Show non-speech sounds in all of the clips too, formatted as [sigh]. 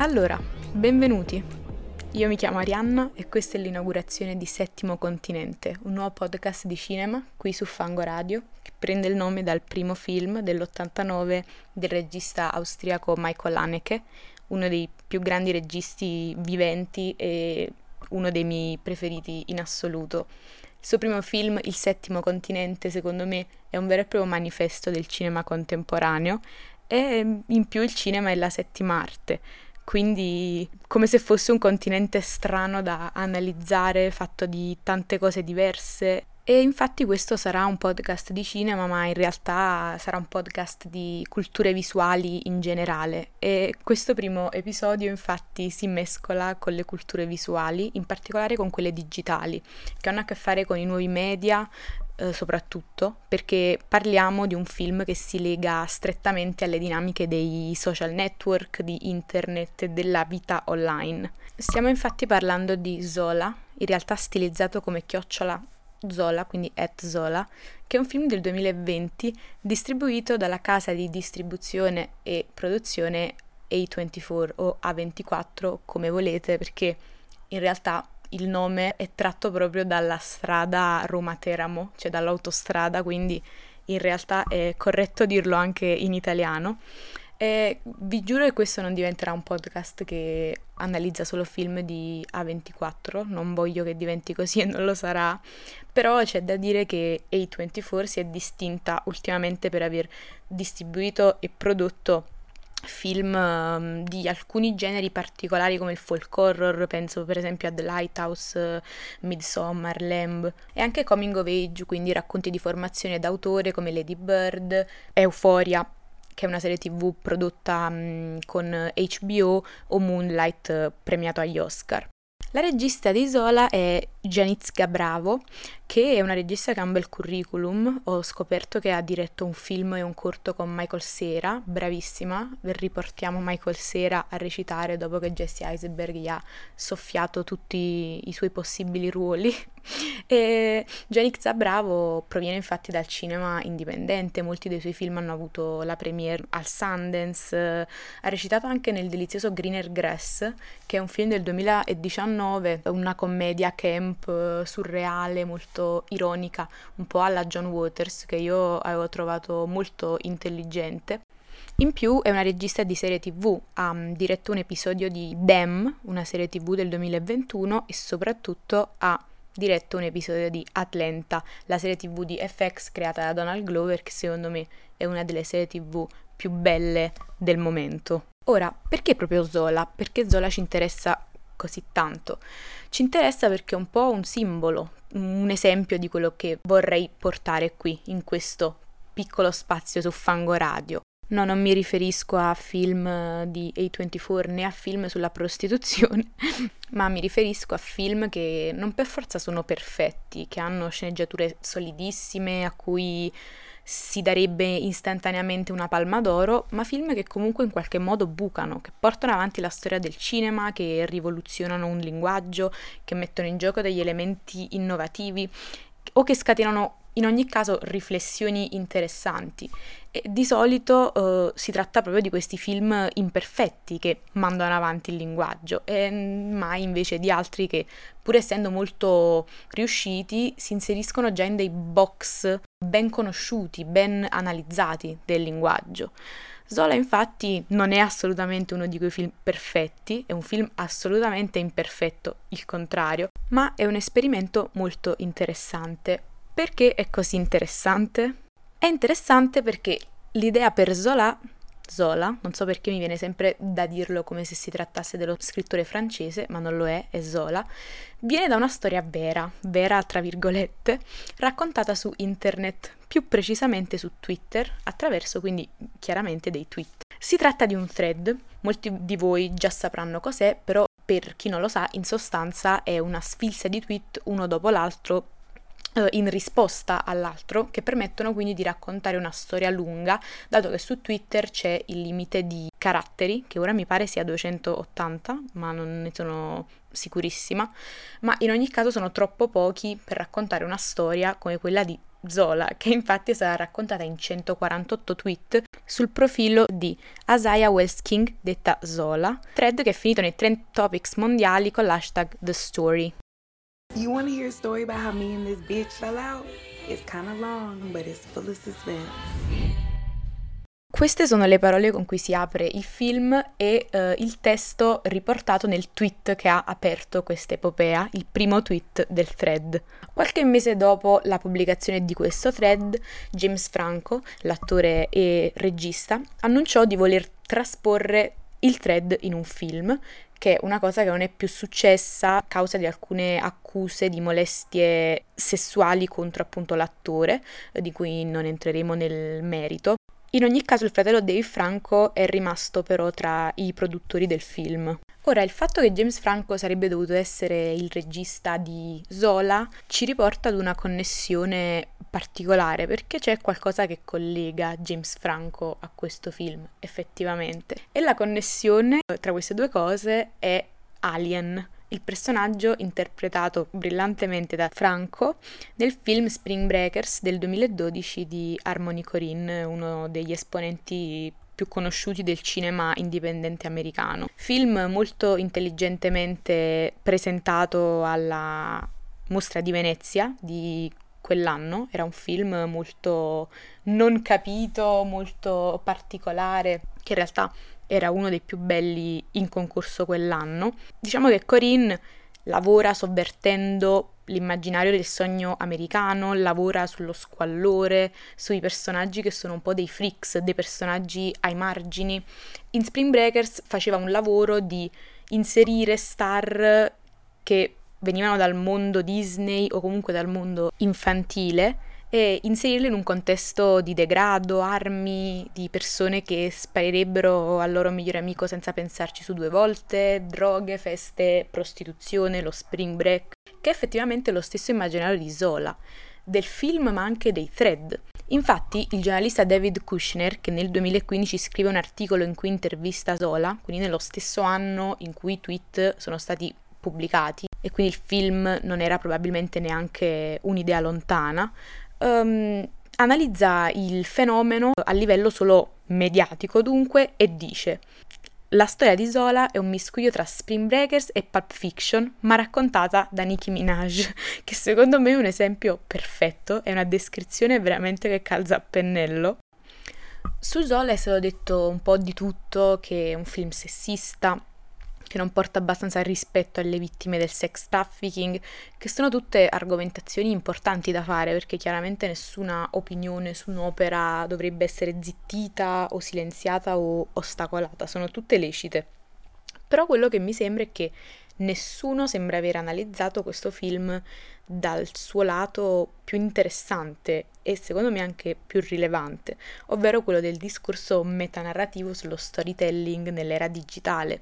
Allora, benvenuti. Io mi chiamo Arianna e questa è l'inaugurazione di Settimo Continente, un nuovo podcast di cinema qui su Fango Radio, che prende il nome dal primo film dell'89 del regista austriaco Michael Haneke, uno dei più grandi registi viventi e uno dei miei preferiti in assoluto. Il suo primo film, Il Settimo Continente, secondo me è un vero e proprio manifesto del cinema contemporaneo e in più il cinema è la settima arte quindi come se fosse un continente strano da analizzare, fatto di tante cose diverse. E infatti questo sarà un podcast di cinema, ma in realtà sarà un podcast di culture visuali in generale. E questo primo episodio infatti si mescola con le culture visuali, in particolare con quelle digitali, che hanno a che fare con i nuovi media, eh, soprattutto perché parliamo di un film che si lega strettamente alle dinamiche dei social network, di internet e della vita online. Stiamo infatti parlando di Zola, in realtà stilizzato come chiocciola Zola, quindi at Zola, che è un film del 2020 distribuito dalla casa di distribuzione e produzione A24 o A24 come volete perché in realtà il nome è tratto proprio dalla strada Roma-Teramo, cioè dall'autostrada, quindi in realtà è corretto dirlo anche in italiano. E vi giuro che questo non diventerà un podcast che analizza solo film di A24, non voglio che diventi così e non lo sarà, però c'è da dire che A24 si è distinta ultimamente per aver distribuito e prodotto film um, di alcuni generi particolari come il folk horror, penso per esempio a The Lighthouse, uh, Midsommar, Lamb, e anche coming of age, quindi racconti di formazione d'autore come Lady Bird, Euphoria, che è una serie tv prodotta um, con HBO o Moonlight uh, premiato agli Oscar. La regista di Isola è Janitska Bravo, che è una regista che ha un bel curriculum. Ho scoperto che ha diretto un film e un corto con Michael Sera, bravissima. Riportiamo Michael Sera a recitare dopo che Jesse Eisenberg gli ha soffiato tutti i suoi possibili ruoli. [laughs] E Janitska Bravo proviene infatti dal cinema indipendente, molti dei suoi film hanno avuto la premiere al Sundance, ha recitato anche nel delizioso Greener Grass, che è un film del 2019, una commedia camp surreale, molto ironica, un po' alla John Waters, che io avevo trovato molto intelligente. In più è una regista di serie tv, ha diretto un episodio di Dem, una serie tv del 2021 e soprattutto ha diretto un episodio di Atlanta, la serie tv di FX creata da Donald Glover che secondo me è una delle serie tv più belle del momento. Ora, perché proprio Zola? Perché Zola ci interessa così tanto? Ci interessa perché è un po' un simbolo, un esempio di quello che vorrei portare qui, in questo piccolo spazio su Fango Radio. No, non mi riferisco a film di A24 né a film sulla prostituzione, [laughs] ma mi riferisco a film che non per forza sono perfetti, che hanno sceneggiature solidissime, a cui si darebbe istantaneamente una palma d'oro, ma film che comunque in qualche modo bucano, che portano avanti la storia del cinema, che rivoluzionano un linguaggio, che mettono in gioco degli elementi innovativi o che scatenano in ogni caso riflessioni interessanti e di solito uh, si tratta proprio di questi film imperfetti che mandano avanti il linguaggio e mai invece di altri che pur essendo molto riusciti si inseriscono già in dei box ben conosciuti, ben analizzati del linguaggio. Zola infatti non è assolutamente uno di quei film perfetti, è un film assolutamente imperfetto, il contrario, ma è un esperimento molto interessante perché è così interessante? È interessante perché l'idea per Zola, Zola, non so perché mi viene sempre da dirlo come se si trattasse dello scrittore francese, ma non lo è, è Zola, viene da una storia vera, vera tra virgolette, raccontata su internet, più precisamente su Twitter, attraverso quindi chiaramente dei tweet. Si tratta di un thread, molti di voi già sapranno cos'è, però per chi non lo sa, in sostanza è una sfilza di tweet uno dopo l'altro in risposta all'altro che permettono quindi di raccontare una storia lunga, dato che su Twitter c'è il limite di caratteri, che ora mi pare sia 280, ma non ne sono sicurissima, ma in ogni caso sono troppo pochi per raccontare una storia come quella di Zola, che infatti sarà raccontata in 148 tweet sul profilo di Isaiah Wells King, detta Zola, thread che è finito nei trend topics mondiali con l'hashtag The Story. You wanna hear a story about how me and this bitch fell out? It's kinda long, but it's full of suspense. Queste sono le parole con cui si apre il film e eh, il testo riportato nel tweet che ha aperto questa epopea, il primo tweet del thread. Qualche mese dopo la pubblicazione di questo thread, James Franco, l'attore e regista, annunciò di voler trasporre il thread in un film, che è una cosa che non è più successa a causa di alcune accuse di molestie sessuali contro appunto l'attore, di cui non entreremo nel merito. In ogni caso il fratello Dave Franco è rimasto però tra i produttori del film. Ora, il fatto che James Franco sarebbe dovuto essere il regista di Zola ci riporta ad una connessione particolare perché c'è qualcosa che collega James Franco a questo film, effettivamente. E la connessione tra queste due cose è Alien il personaggio interpretato brillantemente da Franco nel film Spring Breakers del 2012 di Harmony Corinne, uno degli esponenti più conosciuti del cinema indipendente americano. Film molto intelligentemente presentato alla Mostra di Venezia di quell'anno, era un film molto non capito, molto particolare, che in realtà era uno dei più belli in concorso quell'anno. Diciamo che Corinne lavora sovvertendo l'immaginario del sogno americano, lavora sullo squallore, sui personaggi che sono un po' dei freaks, dei personaggi ai margini. In Spring Breakers faceva un lavoro di inserire star che venivano dal mondo Disney o comunque dal mondo infantile e inserirle in un contesto di degrado, armi, di persone che sparirebbero al loro migliore amico senza pensarci su due volte, droghe, feste, prostituzione, lo spring break, che è effettivamente lo stesso immaginario di Zola, del film ma anche dei thread. Infatti il giornalista David Kushner, che nel 2015 scrive un articolo in cui intervista Zola, quindi nello stesso anno in cui i tweet sono stati pubblicati, e quindi il film non era probabilmente neanche un'idea lontana, um, analizza il fenomeno a livello solo mediatico dunque e dice la storia di Zola è un miscuglio tra Spring Breakers e Pulp Fiction, ma raccontata da Nicki Minaj, [laughs] che secondo me è un esempio perfetto, è una descrizione veramente che calza a pennello. Su Zola è stato detto un po' di tutto, che è un film sessista, che non porta abbastanza rispetto alle vittime del sex trafficking, che sono tutte argomentazioni importanti da fare perché chiaramente nessuna opinione su un'opera dovrebbe essere zittita o silenziata o ostacolata, sono tutte lecite. Però quello che mi sembra è che nessuno sembra aver analizzato questo film dal suo lato più interessante e secondo me anche più rilevante, ovvero quello del discorso metanarrativo sullo storytelling nell'era digitale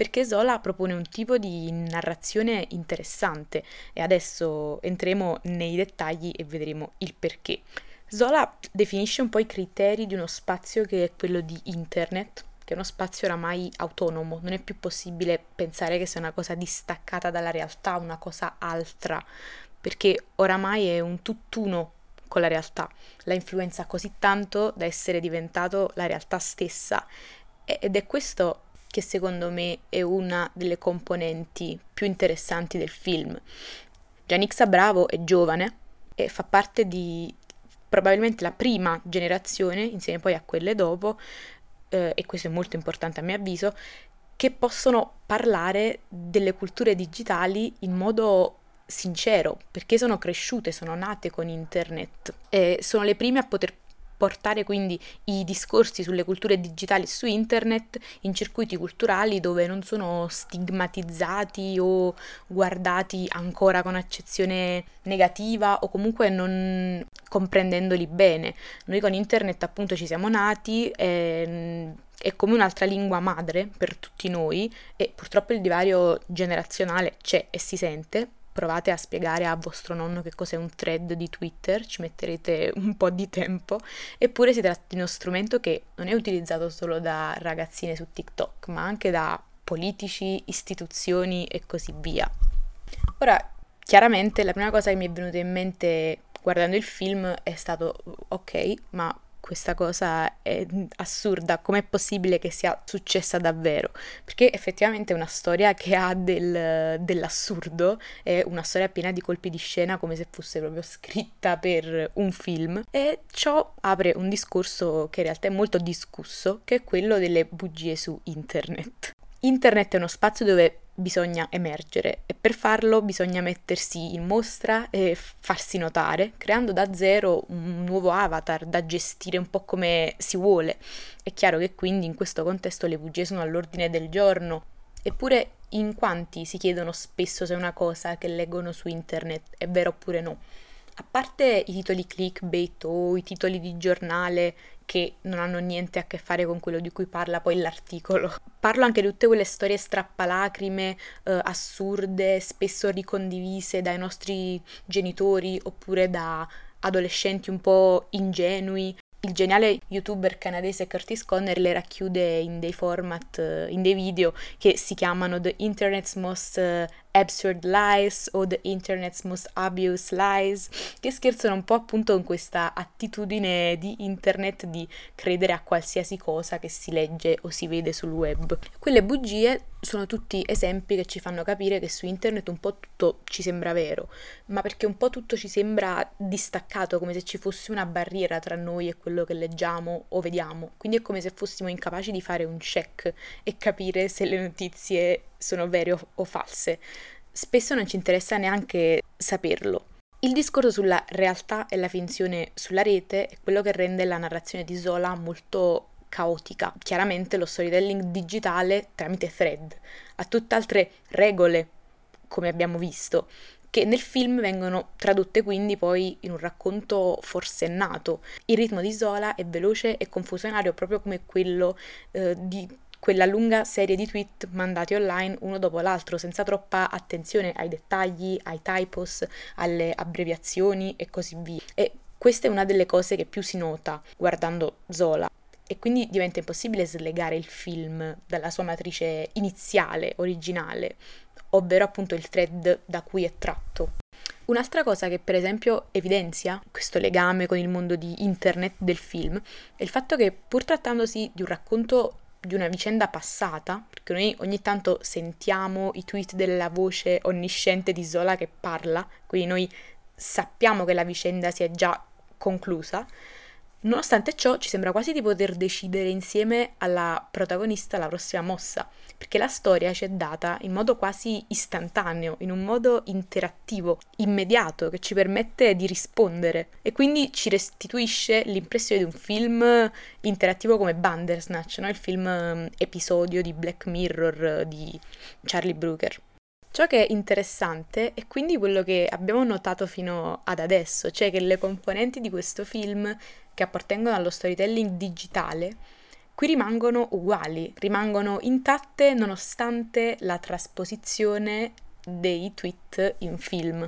perché Zola propone un tipo di narrazione interessante. E adesso entriamo nei dettagli e vedremo il perché. Zola definisce un po' i criteri di uno spazio che è quello di internet, che è uno spazio oramai autonomo, non è più possibile pensare che sia una cosa distaccata dalla realtà, una cosa altra, perché oramai è un tutt'uno con la realtà, la influenza così tanto da essere diventato la realtà stessa. Ed è questo che secondo me è una delle componenti più interessanti del film. Giannixa Bravo è giovane e fa parte di probabilmente la prima generazione, insieme poi a quelle dopo, eh, e questo è molto importante a mio avviso, che possono parlare delle culture digitali in modo sincero, perché sono cresciute, sono nate con internet e sono le prime a poter portare quindi i discorsi sulle culture digitali su internet in circuiti culturali dove non sono stigmatizzati o guardati ancora con accezione negativa o comunque non comprendendoli bene. Noi con internet appunto ci siamo nati e è come un'altra lingua madre per tutti noi e purtroppo il divario generazionale c'è e si sente, provate a spiegare a vostro nonno che cos'è un thread di Twitter, ci metterete un po' di tempo, eppure si tratta di uno strumento che non è utilizzato solo da ragazzine su TikTok, ma anche da politici, istituzioni e così via. Ora, chiaramente la prima cosa che mi è venuta in mente guardando il film è stato ok, ma questa cosa è assurda, com'è possibile che sia successa davvero? Perché effettivamente è una storia che ha del, dell'assurdo, è una storia piena di colpi di scena come se fosse proprio scritta per un film e ciò apre un discorso che in realtà è molto discusso, che è quello delle bugie su internet. Internet è uno spazio dove bisogna emergere e per farlo bisogna mettersi in mostra e farsi notare, creando da zero un nuovo avatar da gestire un po' come si vuole. È chiaro che quindi in questo contesto le bugie sono all'ordine del giorno, eppure in quanti si chiedono spesso se una cosa che leggono su internet è vera oppure no. A parte i titoli clickbait o i titoli di giornale che non hanno niente a che fare con quello di cui parla poi l'articolo. Parlo anche di tutte quelle storie strappalacrime, eh, assurde, spesso ricondivise dai nostri genitori oppure da adolescenti un po' ingenui il geniale youtuber canadese Curtis Conner le racchiude in dei format, eh, in dei video che si chiamano The Internet's Most eh, Absurd Lies o The Internet's Most Obvious Lies, che scherzano un po' appunto con questa attitudine di internet di credere a qualsiasi cosa che si legge o si vede sul web. Quelle bugie sono tutti esempi che ci fanno capire che su internet un po' tutto ci sembra vero, ma perché un po' tutto ci sembra distaccato, come se ci fosse una barriera tra noi e quello che leggiamo o vediamo. Quindi è come se fossimo incapaci di fare un check e capire se le notizie sono vere o, false. Spesso non ci interessa neanche saperlo. Il discorso sulla realtà e la finzione sulla rete è quello che rende la narrazione di Zola molto caotica. Chiaramente lo storytelling digitale tramite thread ha tutt'altre regole, come abbiamo visto, che nel film vengono tradotte quindi poi in un racconto forsennato. Il ritmo di Zola è veloce e confusionario proprio come quello eh, di quella lunga serie di tweet mandati online uno dopo l'altro senza troppa attenzione ai dettagli, ai typos, alle abbreviazioni e così via. E questa è una delle cose che più si nota guardando Zola e quindi diventa impossibile slegare il film dalla sua matrice iniziale, originale, ovvero appunto il thread da cui è tratto. Un'altra cosa che per esempio evidenzia questo legame con il mondo di internet del film è il fatto che pur trattandosi di un racconto di una vicenda passata, perché noi ogni tanto sentiamo i tweet della voce onnisciente di Zola che parla, quindi noi sappiamo che la vicenda si è già conclusa, Nonostante ciò, ci sembra quasi di poter decidere insieme alla protagonista la prossima mossa, perché la storia ci è data in modo quasi istantaneo, in un modo interattivo, immediato, che ci permette di rispondere e quindi ci restituisce l'impressione di un film interattivo come Bandersnatch, no? il film mm, episodio di Black Mirror di Charlie Brooker. Ciò che è interessante è quindi quello che abbiamo notato fino ad adesso, cioè che le componenti di questo film che appartengono allo storytelling digitale qui rimangono uguali, rimangono intatte nonostante la trasposizione dei tweet in film.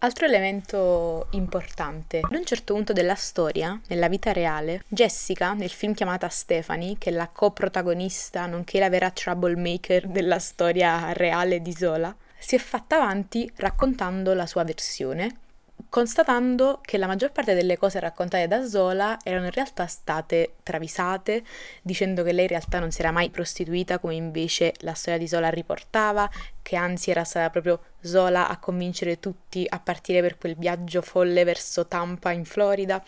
Altro elemento importante, ad un certo punto della storia, nella vita reale, Jessica, nel film chiamata Stephanie, che è la coprotagonista nonché la vera troublemaker della storia reale di Zola, si è fatta avanti raccontando la sua versione constatando che la maggior parte delle cose raccontate da Zola erano in realtà state travisate, dicendo che lei in realtà non si era mai prostituita come invece la storia di Zola riportava, che anzi era stata proprio Zola a convincere tutti a partire per quel viaggio folle verso Tampa in Florida.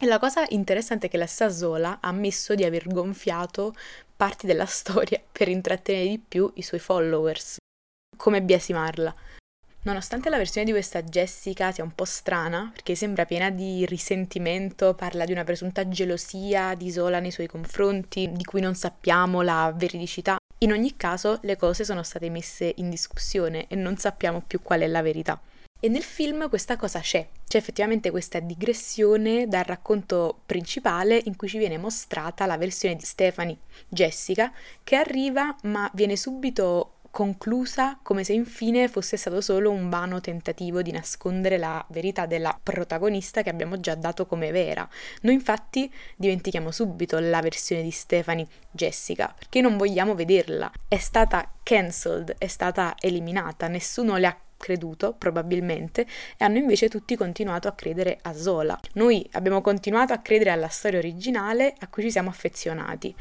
E la cosa interessante è che la stessa Zola ha ammesso di aver gonfiato parti della storia per intrattenere di più i suoi followers. Come biasimarla. Nonostante la versione di questa Jessica sia un po' strana, perché sembra piena di risentimento, parla di una presunta gelosia di Sola nei suoi confronti, di cui non sappiamo la veridicità, in ogni caso le cose sono state messe in discussione e non sappiamo più qual è la verità. E nel film questa cosa c'è, c'è effettivamente questa digressione dal racconto principale in cui ci viene mostrata la versione di Stephanie, Jessica, che arriva ma viene subito conclusa come se infine fosse stato solo un vano tentativo di nascondere la verità della protagonista che abbiamo già dato come vera. Noi infatti dimentichiamo subito la versione di Stephanie Jessica perché non vogliamo vederla. È stata cancelled, è stata eliminata, nessuno le ha creduto, probabilmente, e hanno invece tutti continuato a credere a Zola. Noi abbiamo continuato a credere alla storia originale a cui ci siamo affezionati.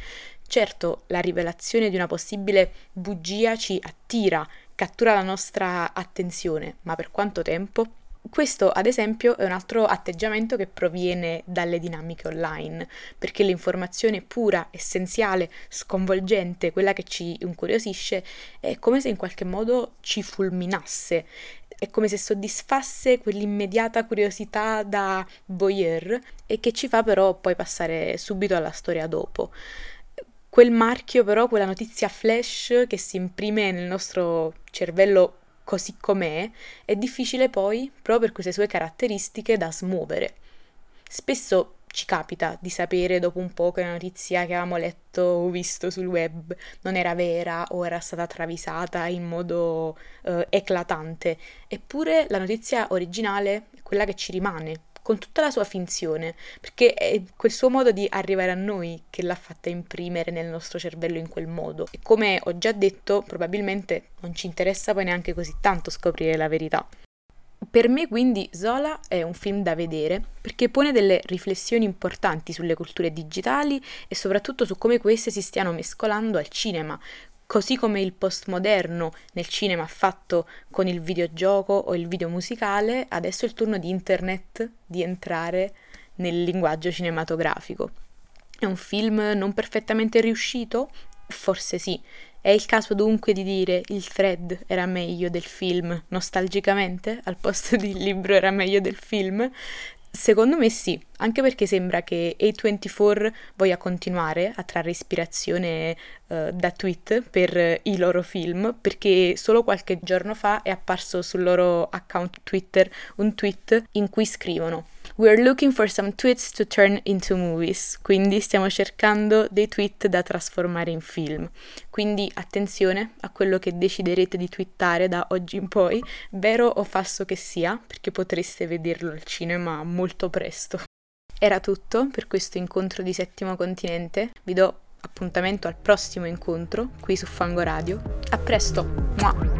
Certo, la rivelazione di una possibile bugia ci attira, cattura la nostra attenzione, ma per quanto tempo? Questo, ad esempio, è un altro atteggiamento che proviene dalle dinamiche online, perché l'informazione pura, essenziale, sconvolgente, quella che ci incuriosisce, è come se in qualche modo ci fulminasse, è come se soddisfasse quell'immediata curiosità da voyeur e che ci fa però poi passare subito alla storia dopo. Quel marchio però, quella notizia flash che si imprime nel nostro cervello così com'è, è difficile poi, proprio per queste sue caratteristiche, da smuovere. Spesso ci capita di sapere dopo un po' che la notizia che avevamo letto o visto sul web non era vera o era stata travisata in modo eh, eclatante, eppure la notizia originale è quella che ci rimane, con tutta la sua finzione, perché è quel suo modo di arrivare a noi che l'ha fatta imprimere nel nostro cervello in quel modo. E come ho già detto, probabilmente non ci interessa poi neanche così tanto scoprire la verità. Per me quindi Zola è un film da vedere perché pone delle riflessioni importanti sulle culture digitali e soprattutto su come queste si stiano mescolando al cinema, Così come il postmoderno nel cinema ha fatto con il videogioco o il video musicale, adesso è il turno di internet di entrare nel linguaggio cinematografico. È un film non perfettamente riuscito? Forse sì. È il caso dunque di dire il Fred era meglio del film, nostalgicamente, al posto di il libro era meglio del film? Secondo me sì, anche perché sembra che A24 voglia continuare a trarre ispirazione uh, da tweet per i loro film, perché solo qualche giorno fa è apparso sul loro account Twitter un tweet in cui scrivono We're looking for some tweets to turn into movies, quindi stiamo cercando dei tweet da trasformare in film. Quindi attenzione a quello che deciderete di twittare da oggi in poi, vero o falso che sia, perché potreste vederlo al cinema molto presto. Era tutto per questo incontro di Settimo Continente. Vi do appuntamento al prossimo incontro qui su Fango Radio. A presto! Mua!